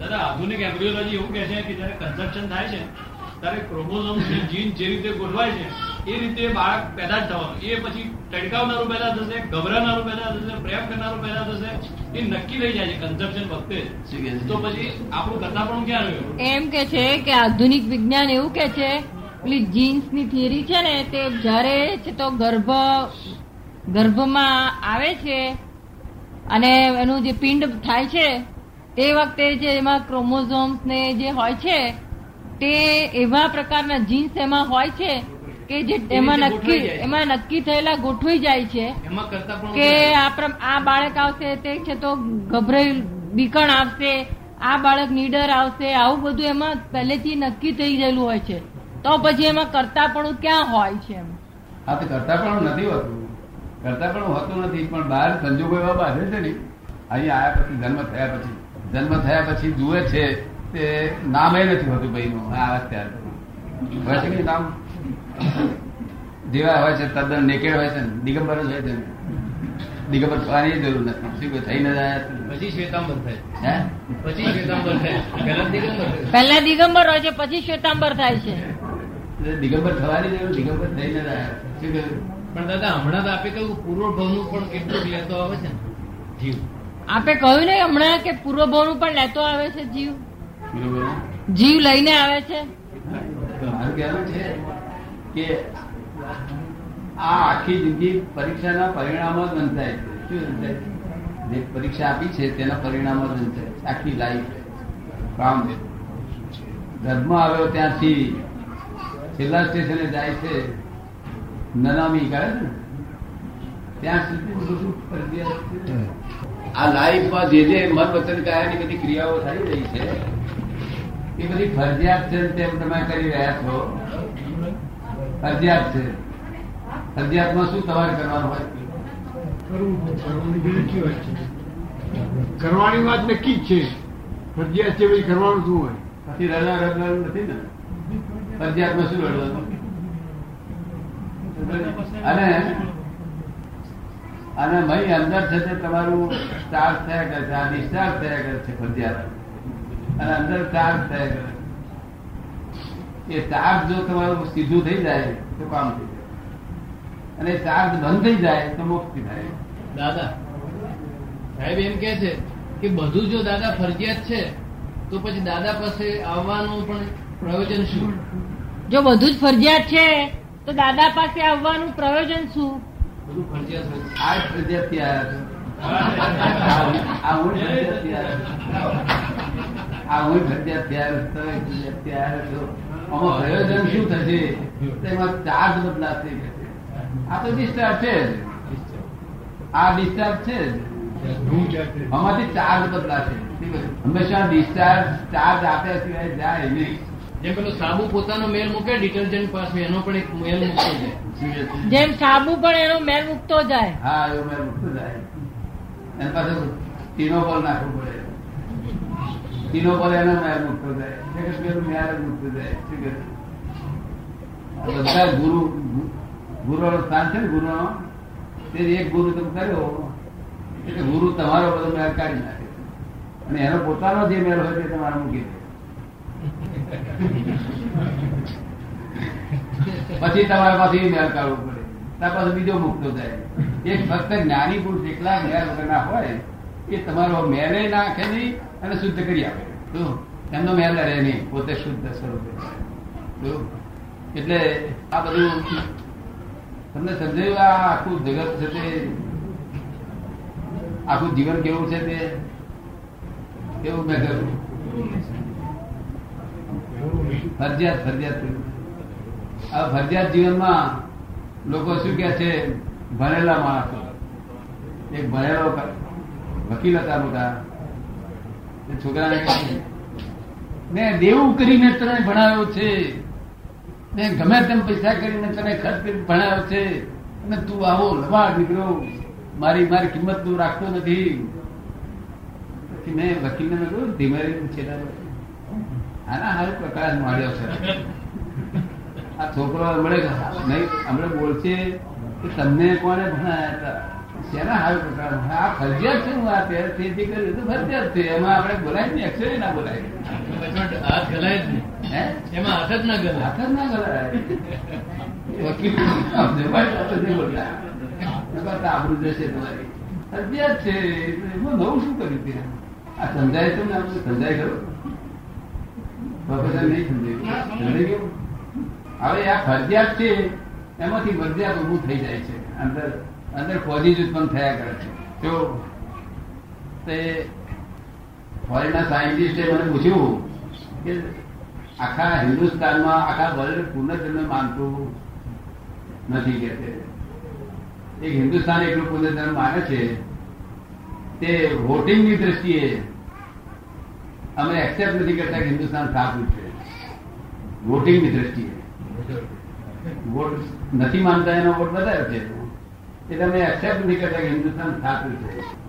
દાદા આધુનિક એમ્બ્રિયોલોજી એવું કહે છે કે જયારે કન્સેપ્શન થાય છે ત્યારે ક્રોમોઝોમ જીન જે રીતે ગોઠવાય છે એ રીતે બાળક પેદા જ થવાનું. એ પછી ટડકાવનારું પેદા થશે ગભરાનારું પેદા થશે પ્રેમ કરનારું પેદા થશે એ નક્કી થઈ જાય છે કન્સેપ્શન વખતે તો પછી આપણું કરતા પણ ક્યાં રહ્યું? એમ કે છે કે આધુનિક વિજ્ઞાન એવું કે છે પેલી જીન્સની થિયરી છે ને તે જ્યારે છે તો ગર્ભ ગર્ભમાં આવે છે અને એનું જે પિંડ થાય છે તે વખતે જે એમાં ક્રોમોઝોમ્સ ને જે હોય છે તે એવા પ્રકારના જીન્સ એમાં હોય છે કે જે એમાં નક્કી એમાં નક્કી થયેલા ગોઠવી જાય છે એમાં કરતા પણ કે આ આ બાળક આવશે તે છે તો ગભરાઈ બીકણ આવશે આ બાળક નીડર આવશે આવું બધું એમાં પહેલેથી નક્કી થઈ ગયેલું હોય છે. તો પછી એમાં કરતા પણ ક્યાં હોય છે એમ? હા તો કરતા પણ નથી હોતું. કરતા પણ હોતું નથી પણ બહાર સંજોગો એવા બાંધે છે ને અહીં આવ્યા પછી જન્મ થયા પછી. જન્મ થયા પછી જુએ છે તે નામે નથી હોતું ભાઈનું આ અત્યારે. નામ? જેવા હોય છે તદ્દન નેકેડ હોય છે ને દિગંબર જ હોય છે દિગંબર થવાની જરૂર નથી. શું થઈ ન જાય? પછી શ્વેતાંબર થાય. પછી શ્વેતાંબર થાય. પહેલા દિગંબર પહેલા દિગંબર હોય છે પછી શ્વેતાંબર થાય છે. દિગંબર થવાની જરૂર દિગંબર થઈ ન જાય. શું કહ્યું પણ દાદા હમણાં તો આપે કહ્યું પૂર્વ ભવનું પણ કેટલું લેતો આવે છે ને? જીવ. આપે કહ્યું ને હમણાં કે પૂર્વભાવનું પણ લેતો આવે છે જીવ? જીવ લઈને આવે છે? કે આ આખી જિંદગી પરીક્ષાના પરિણામો જ બંધાય છે શું બંધાય જે પરીક્ષા આપી છે તેના પરિણામો જ બંધાય છે આખી લાઈફ કામ ધર્મ આવ્યો ત્યાંથી છેલ્લા સ્ટેશને જાય છે. નનામી કહે ને? ત્યાં સુધી આ લાઈફમાં જે જે મન વચન કાયાની બધી ક્રિયાઓ થઈ રહી છે એ બધી ફરજિયાત છે તેમ તમે કરી રહ્યા છો? ફરજિયાત છે. ફરજિયાતમાં શું તમારે કરવાનું હોય? કરવાની વાત નક્કી જ છે. ફરજિયાત છે પછી કરવાનું શું હોય? પછી રડવા રડવાનું નથી ને? ફરજિયાતમાં શું રડવાનું? અને અને મહી અંદર છે તે તમારું ચાર્જ થયા કરે છે આ ડિસ્ચાર્જ થયા કરે છે ફરજિયાત અને અંદર ચાર્જ થયા કરે એ ચાર્જ જો તમારું સીધું થઈ જાય તો કામ થઈ જાય. અને ચાર્જ બંધ થઈ જાય તો મુક્તિ થાય. દાદા સાહેબ એમ કે છે કે બધું જો દાદા ફરજિયાત છે તો પછી દાદા પાસે આવવાનું પણ પ્રયોજન શું? જો બધું જ ફરજિયાત છે તો દાદા પાસે આવવાનું પ્રયોજન શું? આ પ્રયોજન શું થશે? તેમાં ચાર્જ બદલાશે આ તો ડિસ્ચાર્જ છે આ ડિસ્ચાર્જ છે આમાંથી ચાર્જ બદલાશે. હંમેશા ડિસ્ચાર્જ ચાર્જ આપ્યા સિવાય જાય નહીં. જેમ પેલો સાબુ પોતાનો મેલ મૂકે ડિટર્જન્ટ પાસે એનો પણ એક મેલ મૂકતો જાય. જેમ સાબુ પણ એનો મેલ મૂકતો જાય. હા એનો મેલ મૂકતો જાય. એના પાસે તીનો પર નાખવું પડે. તીનો પર એનો મેલ મૂકતો જાય. મેર જ જાય? બધા ગુરુ ગુરુ સ્થાન છે ને ગુરુ તે એક ગુરુ તમે કર્યો. એટલે ગુરુ તમારો બધો મેળ કાઢી નાખે. અને એનો પોતાનો જે મેળ હોય તે તમારે મૂકી દે. પછી તમારે પાછી મેળ કાઢવું પડે. ત્યાં પાછો બીજો મુક્તો થાય. એક ફક્ત જ્ઞાની પુરુષ એકલા મેળ વગરના હોય, એ તમારો મેલે નાખે નહીં અને શુદ્ધ કરી આપે. એમનો મેલ રહે નહીં, પોતે શુદ્ધ સ્વરૂપે. એટલે આ બધું તમને સમજાયું આ આખું જગત છે તે? આખું જીવન કેવું છે તે? કેવું મેં કહ્યું ફરજિયાત ફરજિયાત આ ફરજિયાત જીવનમાં લોકો શું કે છે? ભણેલા માણસો. એક ભણેલો વકીલ હતા મોટા. છોકરાને મેં દેવું કરીને તને ભણાવ્યો છે. મેં ગમે તેમ પૈસા કરીને તને ખર્ચ કરીને ભણાવ્યો છે. અને તું આવો લવાડ નીકળ્યો મારી મારી કિંમત તું રાખતો નથી. પછી મેં વકીલને ધીમે ધીમે છેલ્લા આના હારું પ્રકાશ મળ્યો છે. આ છોકરો હમણે નહીં હમણે બોલશે કે તમને કોને ભણાયા હતા? શેના હાલ પ્રકાર આ ફરજિયાત છે હું આ તે- તેથી કર્યું તો ફરજિયાત છે. એમાં આપણે બોલાય ને એક્ચુઅલી ના બોલાય. હાથ ગલાય જ નહીં. એમાં હાથ જ ના ગલાય. હાથ જ ના ગલાય. આબરૂ જશે તમારી. ફરજિયાત છે. એમાં નવું શું કર્યું ત્યાં આ સમજાય તો ને આપણે સમજાય ખરો? પ્રોફેસર નહીં સમજાયું હવે આ ફરજિયાત છે, એમાંથી ફરજિયાત ઉભું થઈ જાય છે. અંદર અંદર ફોજી ઉત્પન્ન થયા કરે છે. જો તે ફોરેનના સાયન્ટિસ્ટે મને પૂછ્યું કે આખા હિન્દુસ્તાનમાં, આખા વર્લ્ડ પુનર્જન્મ માનતું નથી કે એક હિન્દુસ્તાન એટલું પુનર્જન્મ માને છે, તે વોટિંગની દ્રષ્ટિએ અમે એક્સેપ્ટ નથી કરતા કે હિન્દુસ્તાન સાચું છે. વોટિંગની દ્રષ્ટિએ. વોટ નથી માનતા એનો વોટ વધારે છે. એટલે અમે એક્સેપ્ટ નથી કરતા કે હિન્દુસ્તાન સાચું છે.